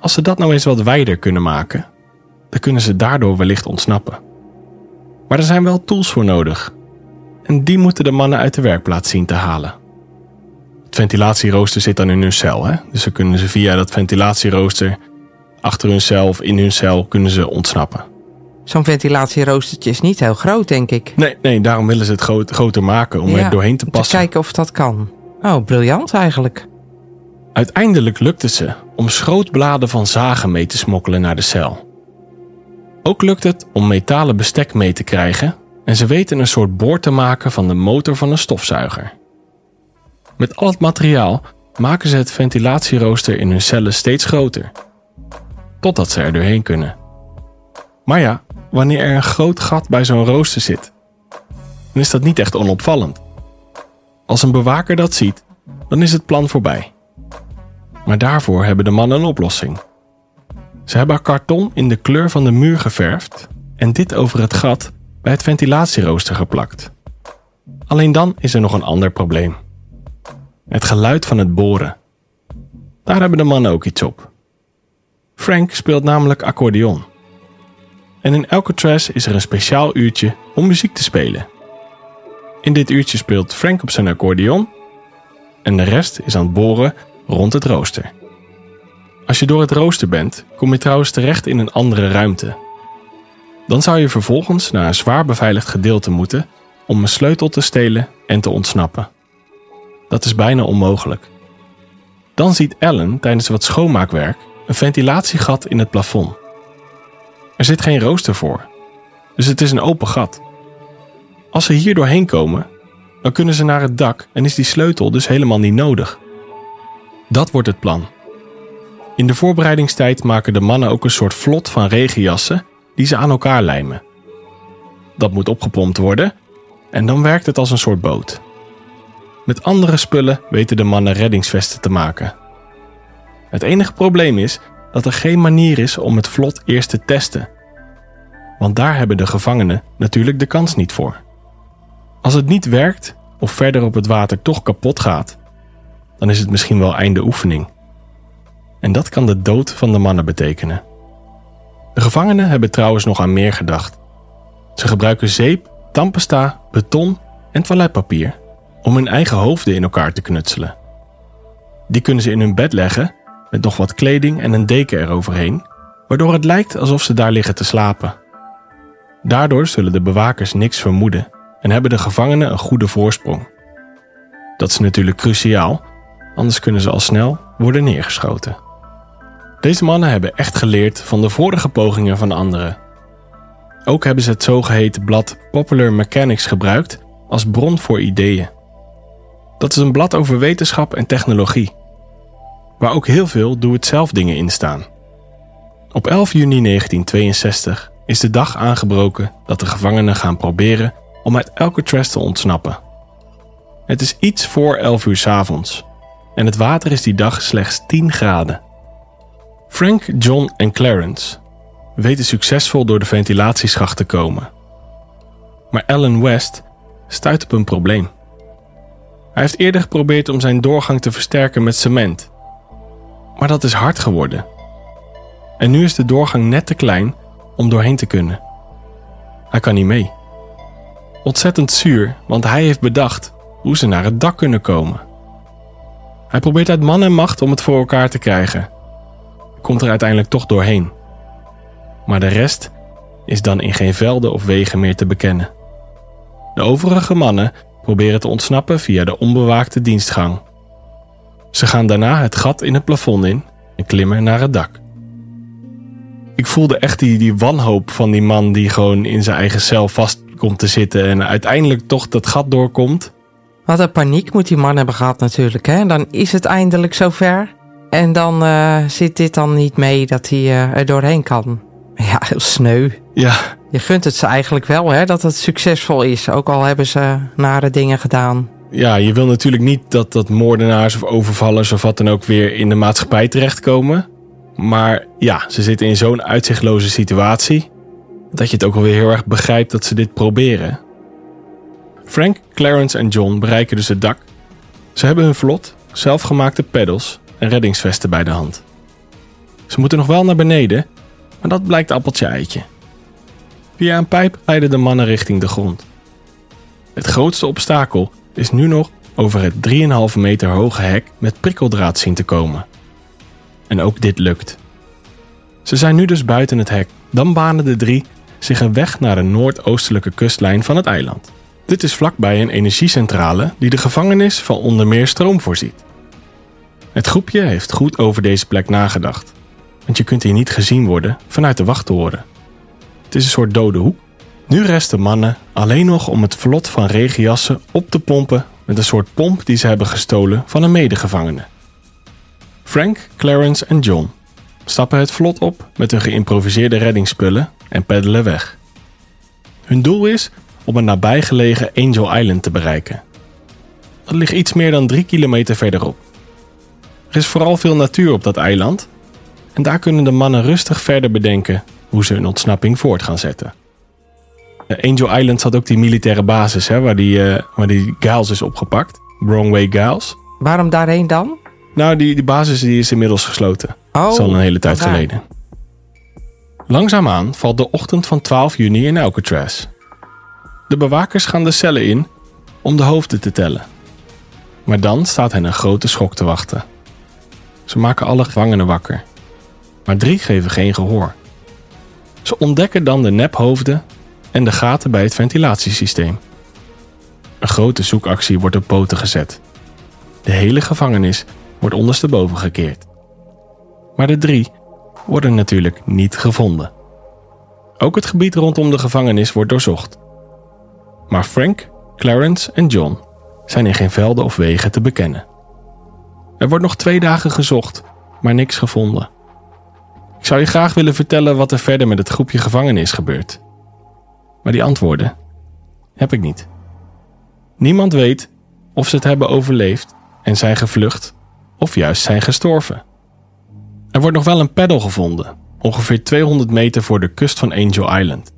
Als ze dat nou eens wat wijder kunnen maken, dan kunnen ze daardoor wellicht ontsnappen. Maar er zijn wel tools voor nodig. En die moeten de mannen uit de werkplaats zien te halen. Het ventilatierooster zit dan in hun cel, hè? dus dan kunnen ze via dat ventilatierooster achter hun cel of in hun cel kunnen ze ontsnappen. Zo'n ventilatieroostertje is niet heel groot, denk ik. Nee, nee daarom willen ze het groter maken om er doorheen te passen. Te kijken of dat kan. Oh, briljant eigenlijk. Uiteindelijk lukt het ze om schrootbladen van zagen mee te smokkelen naar de cel. Ook lukt het om metalen bestek mee te krijgen en ze weten een soort boor te maken van de motor van een stofzuiger. Met al het materiaal maken ze het ventilatierooster in hun cellen steeds groter, totdat ze er doorheen kunnen. Maar ja, wanneer er een groot gat bij zo'n rooster zit, dan is dat niet echt onopvallend. Als een bewaker dat ziet, dan is het plan voorbij. Maar daarvoor hebben de mannen een oplossing. Ze hebben karton in de kleur van de muur geverfd en dit over het gat bij het ventilatierooster geplakt. Alleen dan is er nog een ander probleem. Het geluid van het boren. Daar hebben de mannen ook iets op. Frank speelt namelijk accordeon. En in Alcatraz is er een speciaal uurtje om muziek te spelen. In dit uurtje speelt Frank op zijn accordeon en de rest is aan het boren rond het rooster. Als je door het rooster bent, kom je trouwens terecht in een andere ruimte. Dan zou je vervolgens naar een zwaar beveiligd gedeelte moeten om een sleutel te stelen en te ontsnappen. Dat is bijna onmogelijk. Dan ziet Ellen tijdens wat schoonmaakwerk een ventilatiegat in het plafond. Er zit geen rooster voor, dus het is een open gat. Als ze hier doorheen komen, dan kunnen ze naar het dak en is die sleutel dus helemaal niet nodig. Dat wordt het plan. In de voorbereidingstijd maken de mannen ook een soort vlot van regenjassen die ze aan elkaar lijmen. Dat moet opgepompt worden en dan werkt het als een soort boot. Met andere spullen weten de mannen reddingsvesten te maken. Het enige probleem is dat er geen manier is om het vlot eerst te testen. Want daar hebben de gevangenen natuurlijk de kans niet voor. Als het niet werkt of verder op het water toch kapot gaat, dan is het misschien wel einde oefening. En dat kan de dood van de mannen betekenen. De gevangenen hebben trouwens nog aan meer gedacht. Ze gebruiken zeep, tandpasta, beton en toiletpapier om hun eigen hoofden in elkaar te knutselen. Die kunnen ze in hun bed leggen met nog wat kleding en een deken eroverheen, waardoor het lijkt alsof ze daar liggen te slapen. Daardoor zullen de bewakers niks vermoeden en hebben de gevangenen een goede voorsprong. Dat is natuurlijk cruciaal, anders kunnen ze al snel worden neergeschoten. Deze mannen hebben echt geleerd van de vorige pogingen van anderen. Ook hebben ze het zogeheten blad Popular Mechanics gebruikt als bron voor ideeën. Dat is een blad over wetenschap en technologie, waar ook heel veel doe-het-zelf dingen in staan. Op 11 juni 1962 is de dag aangebroken dat de gevangenen gaan proberen om uit Alcatraz te ontsnappen. Het is iets voor 11 uur 's avonds en het water is die dag slechts 10 graden. Frank, John en Clarence weten succesvol door de ventilatieschacht te komen. Maar Alan West stuit op een probleem. Hij heeft eerder geprobeerd om zijn doorgang te versterken met cement. Maar dat is hard geworden. En nu is de doorgang net te klein om doorheen te kunnen. Hij kan niet mee. Ontzettend zuur, want hij heeft bedacht hoe ze naar het dak kunnen komen. Hij probeert uit man en macht om het voor elkaar te krijgen. Komt er uiteindelijk toch doorheen. Maar de rest is dan in geen velden of wegen meer te bekennen. De overige mannen proberen te ontsnappen via de onbewaakte dienstgang. Ze gaan daarna het gat in het plafond in en klimmen naar het dak. Ik voelde echt die, die wanhoop van die man die gewoon in zijn eigen cel vast komt te zitten en uiteindelijk toch dat gat doorkomt. Wat een paniek moet die man hebben gehad natuurlijk. Hè? Dan is het eindelijk zover. En dan uh, zit dit dan niet mee dat hij uh, er doorheen kan. Ja, heel sneu. Ja. Je gunt het ze eigenlijk wel hè, dat het succesvol is. Ook al hebben ze nare dingen gedaan. Ja, je wil natuurlijk niet dat, dat moordenaars of overvallers of wat dan ook weer in de maatschappij terechtkomen. Maar ja, ze zitten in zo'n uitzichtloze situatie dat je het ook alweer heel erg begrijpt dat ze dit proberen. Frank, Clarence en John bereiken dus het dak. Ze hebben hun vlot, zelfgemaakte peddels en reddingsvesten bij de hand. Ze moeten nog wel naar beneden, maar dat blijkt appeltje eitje. Via een pijp leiden de mannen richting de grond. Het grootste obstakel is nu nog over het 3,5 meter hoge hek met prikkeldraad zien te komen. En ook dit lukt. Ze zijn nu dus buiten het hek. Dan banen de drie zich een weg naar de noordoostelijke kustlijn van het eiland. Dit is vlakbij een energiecentrale die de gevangenis van onder meer stroom voorziet. Het groepje heeft goed over deze plek nagedacht, want je kunt hier niet gezien worden vanuit de wachttoren. Het is een soort dode hoek. Nu resten mannen alleen nog om het vlot van regenjassen op te pompen met een soort pomp die ze hebben gestolen van een medegevangene. Frank, Clarence en John stappen het vlot op met hun geïmproviseerde reddingsspullen en peddelen weg. Hun doel is om een nabijgelegen Angel Island te bereiken. Dat ligt iets meer dan drie kilometer verderop. Er is vooral veel natuur op dat eiland en daar kunnen de mannen rustig verder bedenken hoe ze hun ontsnapping voort gaan zetten. Angel Island had ook die militaire basis hè, waar, die, uh, waar die Giles is opgepakt. Wrongway Giles. Waarom daarheen dan? Nou, die, die basis die is inmiddels gesloten. Oh, dat is al een hele tijd vandaar. geleden. Langzaamaan valt de ochtend van 12 juni in Alcatraz. De bewakers gaan de cellen in om de hoofden te tellen. Maar dan staat hen een grote schok te wachten. Ze maken alle gevangenen wakker. Maar drie geven geen gehoor. Ze ontdekken dan de nephoofden en de gaten bij het ventilatiesysteem. Een grote zoekactie wordt op poten gezet. De hele gevangenis wordt ondersteboven gekeerd. Maar de drie worden natuurlijk niet gevonden. Ook het gebied rondom de gevangenis wordt doorzocht. Maar Frank, Clarence en John zijn in geen velden of wegen te bekennen. Er wordt nog twee dagen gezocht, maar niks gevonden. Ik zou je graag willen vertellen wat er verder met het groepje gevangenen is gebeurd. Maar die antwoorden heb ik niet. Niemand weet of ze het hebben overleefd en zijn gevlucht of juist zijn gestorven. Er wordt nog wel een peddel gevonden, ongeveer 200 meter voor de kust van Angel Island.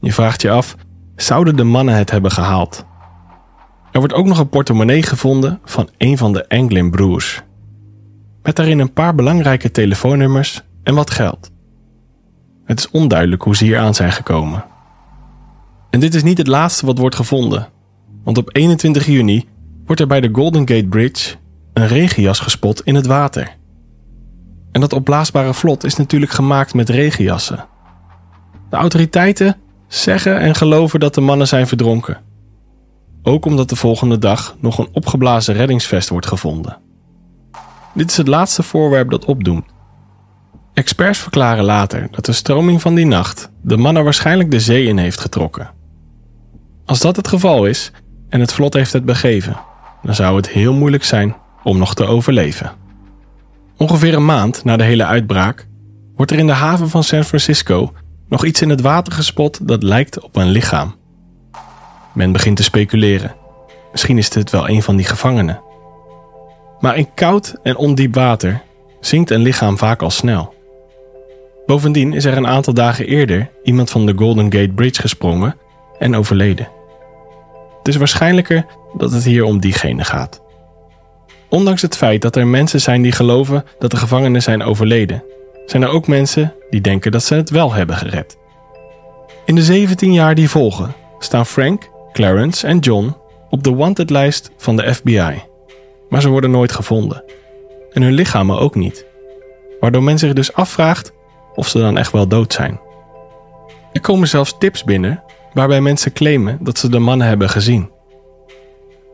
Je vraagt je af, zouden de mannen het hebben gehaald? Er wordt ook nog een portemonnee gevonden van een van de Anglin broers. Met daarin een paar belangrijke telefoonnummers en wat geld. Het is onduidelijk hoe ze hier aan zijn gekomen. En dit is niet het laatste wat wordt gevonden, want op 21 juni wordt er bij de Golden Gate Bridge een regenjas gespot in het water. En dat opblaasbare vlot is natuurlijk gemaakt met regenjassen. De autoriteiten zeggen en geloven dat de mannen zijn verdronken. Ook omdat de volgende dag nog een opgeblazen reddingsvest wordt gevonden. Dit is het laatste voorwerp dat opdoemt. Experts verklaren later dat de stroming van die nacht de mannen waarschijnlijk de zee in heeft getrokken. Als dat het geval is en het vlot heeft het begeven, dan zou het heel moeilijk zijn om nog te overleven. Ongeveer een maand na de hele uitbraak wordt er in de haven van San Francisco nog iets in het water gespot dat lijkt op een lichaam. Men begint te speculeren. Misschien is dit wel een van die gevangenen. Maar in koud en ondiep water zinkt een lichaam vaak al snel. Bovendien is er een aantal dagen eerder iemand van de Golden Gate Bridge gesprongen en overleden. Het is waarschijnlijker dat het hier om diegene gaat. Ondanks het feit dat er mensen zijn die geloven dat de gevangenen zijn overleden, zijn er ook mensen die denken dat ze het wel hebben gered. In de 17 jaar die volgen staan Frank, Clarence en John op de wanted-lijst van de FBI, maar ze worden nooit gevonden. En hun lichamen ook niet, waardoor men zich dus afvraagt of ze dan echt wel dood zijn. Er komen zelfs tips binnen waarbij mensen claimen dat ze de mannen hebben gezien.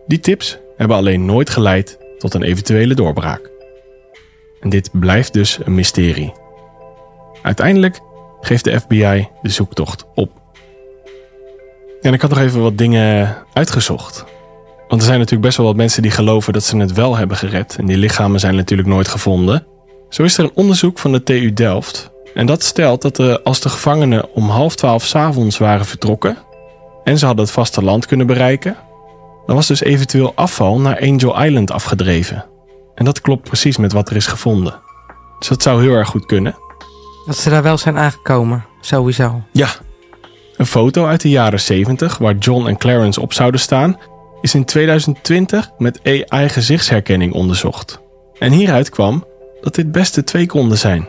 Die tips hebben alleen nooit geleid tot een eventuele doorbraak. En dit blijft dus een mysterie. Uiteindelijk geeft de FBI de zoektocht op. En ik had nog even wat dingen uitgezocht. Want er zijn natuurlijk best wel wat mensen die geloven dat ze het wel hebben gered. En die lichamen zijn natuurlijk nooit gevonden. Zo is er een onderzoek van de TU Delft. En dat stelt dat de, als de gevangenen om half twaalf s'avonds waren vertrokken. en ze hadden het vasteland kunnen bereiken. dan was dus eventueel afval naar Angel Island afgedreven. En dat klopt precies met wat er is gevonden. Dus dat zou heel erg goed kunnen. Dat ze daar wel zijn aangekomen, sowieso. Ja. Een foto uit de jaren 70 waar John en Clarence op zouden staan, is in 2020 met AI gezichtsherkenning onderzocht. En hieruit kwam dat dit best de twee konden zijn.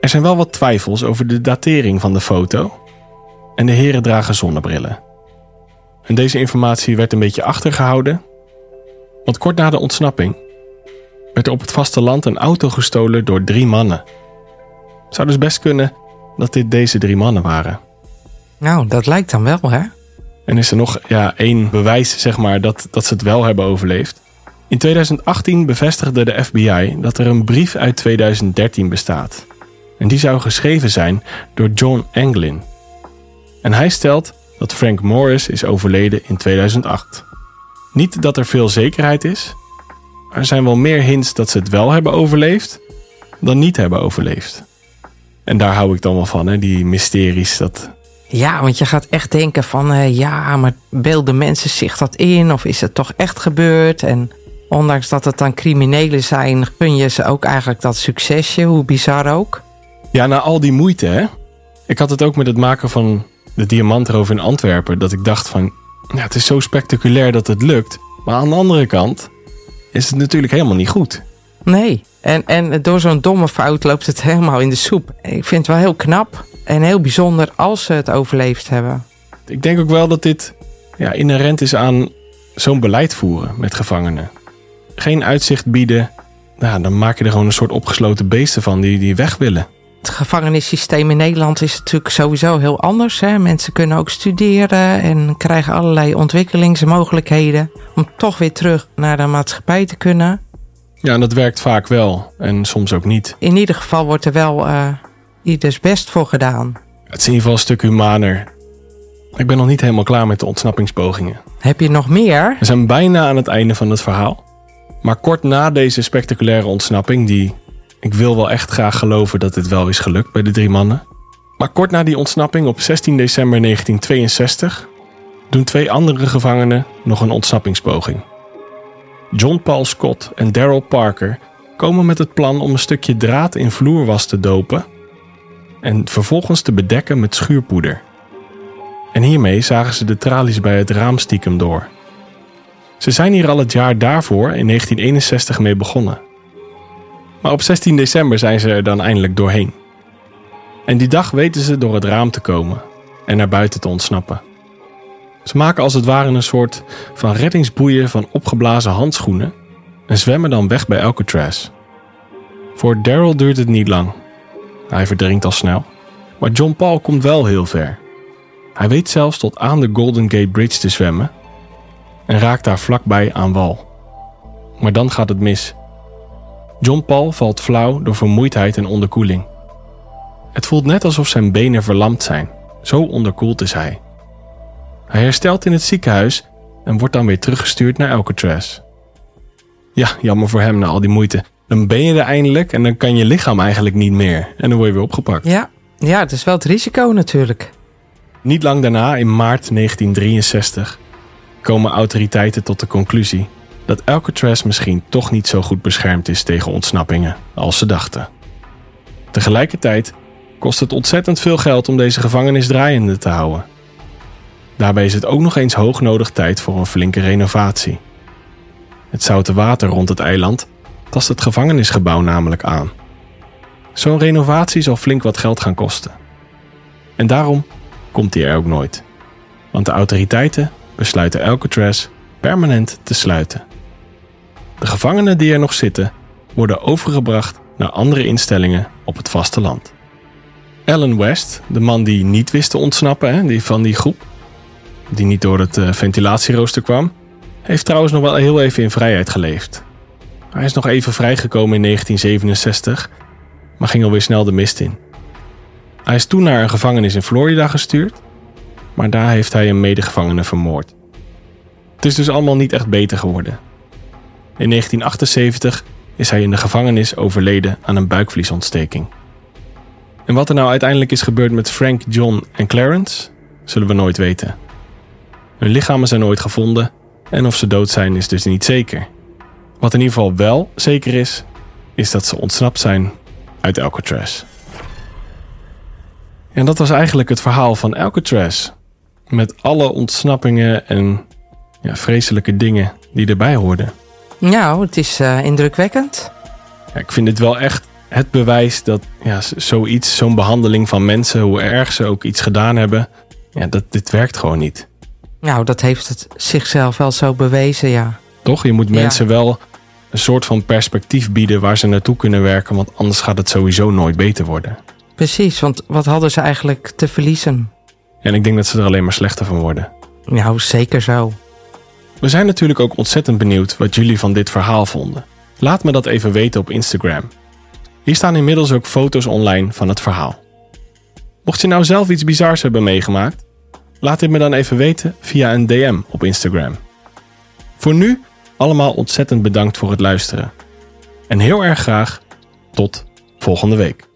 Er zijn wel wat twijfels over de datering van de foto. En de heren dragen zonnebrillen. En deze informatie werd een beetje achtergehouden. Want kort na de ontsnapping werd er op het vasteland een auto gestolen door drie mannen. Het zou dus best kunnen dat dit deze drie mannen waren. Nou, dat lijkt dan wel, hè? En is er nog ja, één bewijs, zeg maar, dat, dat ze het wel hebben overleefd. In 2018 bevestigde de FBI dat er een brief uit 2013 bestaat. En die zou geschreven zijn door John Anglin. En hij stelt dat Frank Morris is overleden in 2008. Niet dat er veel zekerheid is, er zijn wel meer hints dat ze het wel hebben overleefd dan niet hebben overleefd. En daar hou ik dan wel van, hè? die mysteries. Dat... Ja, want je gaat echt denken van, uh, ja, maar beelden mensen zich dat in? Of is het toch echt gebeurd? En ondanks dat het dan criminelen zijn, gun je ze ook eigenlijk dat succesje, hoe bizar ook. Ja, na al die moeite, hè. Ik had het ook met het maken van de diamantroof in Antwerpen. Dat ik dacht van, ja, het is zo spectaculair dat het lukt. Maar aan de andere kant is het natuurlijk helemaal niet goed. Nee, en, en door zo'n domme fout loopt het helemaal in de soep. Ik vind het wel heel knap en heel bijzonder als ze het overleefd hebben. Ik denk ook wel dat dit ja, inherent is aan zo'n beleid voeren met gevangenen. Geen uitzicht bieden, nou, dan maak je er gewoon een soort opgesloten beesten van die, die weg willen. Het gevangenissysteem in Nederland is natuurlijk sowieso heel anders. Hè? Mensen kunnen ook studeren en krijgen allerlei ontwikkelingsmogelijkheden om toch weer terug naar de maatschappij te kunnen. Ja, en dat werkt vaak wel en soms ook niet. In ieder geval wordt er wel uh, ieders best voor gedaan. Het is in ieder geval een stuk humaner. Ik ben nog niet helemaal klaar met de ontsnappingspogingen. Heb je nog meer? We zijn bijna aan het einde van het verhaal. Maar kort na deze spectaculaire ontsnapping, die ik wil wel echt graag geloven dat dit wel is gelukt bij de drie mannen. Maar kort na die ontsnapping op 16 december 1962 doen twee andere gevangenen nog een ontsnappingspoging. John Paul Scott en Daryl Parker komen met het plan om een stukje draad in vloerwas te dopen en vervolgens te bedekken met schuurpoeder. En hiermee zagen ze de tralies bij het raam stiekem door. Ze zijn hier al het jaar daarvoor, in 1961, mee begonnen. Maar op 16 december zijn ze er dan eindelijk doorheen. En die dag weten ze door het raam te komen en naar buiten te ontsnappen. Ze maken als het ware een soort van reddingsboeien van opgeblazen handschoenen en zwemmen dan weg bij Alcatraz. Voor Daryl duurt het niet lang. Hij verdrinkt al snel. Maar John Paul komt wel heel ver. Hij weet zelfs tot aan de Golden Gate Bridge te zwemmen en raakt daar vlakbij aan wal. Maar dan gaat het mis. John Paul valt flauw door vermoeidheid en onderkoeling. Het voelt net alsof zijn benen verlamd zijn. Zo onderkoeld is hij. Hij herstelt in het ziekenhuis en wordt dan weer teruggestuurd naar Alcatraz. Ja, jammer voor hem na al die moeite. Dan ben je er eindelijk en dan kan je lichaam eigenlijk niet meer. En dan word je weer opgepakt. Ja, ja het is wel het risico natuurlijk. Niet lang daarna, in maart 1963, komen autoriteiten tot de conclusie dat Alcatraz misschien toch niet zo goed beschermd is tegen ontsnappingen als ze dachten. Tegelijkertijd kost het ontzettend veel geld om deze gevangenis draaiende te houden. Daarbij is het ook nog eens hoog nodig tijd voor een flinke renovatie. Het zoute water rond het eiland tast het gevangenisgebouw namelijk aan. Zo'n renovatie zal flink wat geld gaan kosten. En daarom komt die er ook nooit. Want de autoriteiten besluiten Alcatraz permanent te sluiten. De gevangenen die er nog zitten worden overgebracht naar andere instellingen op het vasteland. Alan West, de man die niet wist te ontsnappen hè, die van die groep, die niet door het uh, ventilatierooster kwam, heeft trouwens nog wel heel even in vrijheid geleefd. Hij is nog even vrijgekomen in 1967, maar ging alweer snel de mist in. Hij is toen naar een gevangenis in Florida gestuurd, maar daar heeft hij een medegevangene vermoord. Het is dus allemaal niet echt beter geworden. In 1978 is hij in de gevangenis overleden aan een buikvliesontsteking. En wat er nou uiteindelijk is gebeurd met Frank, John en Clarence, zullen we nooit weten. Hun lichamen zijn nooit gevonden en of ze dood zijn is dus niet zeker. Wat in ieder geval wel zeker is, is dat ze ontsnapt zijn uit Alcatraz. En dat was eigenlijk het verhaal van Alcatraz. Met alle ontsnappingen en ja, vreselijke dingen die erbij hoorden. Nou, het is uh, indrukwekkend. Ja, ik vind dit wel echt het bewijs dat ja, zoiets, zo'n behandeling van mensen, hoe erg ze ook iets gedaan hebben, ja, dat dit werkt gewoon niet. Nou, dat heeft het zichzelf wel zo bewezen, ja. Toch? Je moet mensen wel een soort van perspectief bieden waar ze naartoe kunnen werken, want anders gaat het sowieso nooit beter worden. Precies, want wat hadden ze eigenlijk te verliezen? En ik denk dat ze er alleen maar slechter van worden. Nou, zeker zo. We zijn natuurlijk ook ontzettend benieuwd wat jullie van dit verhaal vonden. Laat me dat even weten op Instagram. Hier staan inmiddels ook foto's online van het verhaal. Mocht je nou zelf iets bizars hebben meegemaakt, laat dit me dan even weten via een DM op Instagram. Voor nu allemaal ontzettend bedankt voor het luisteren. En heel erg graag tot volgende week.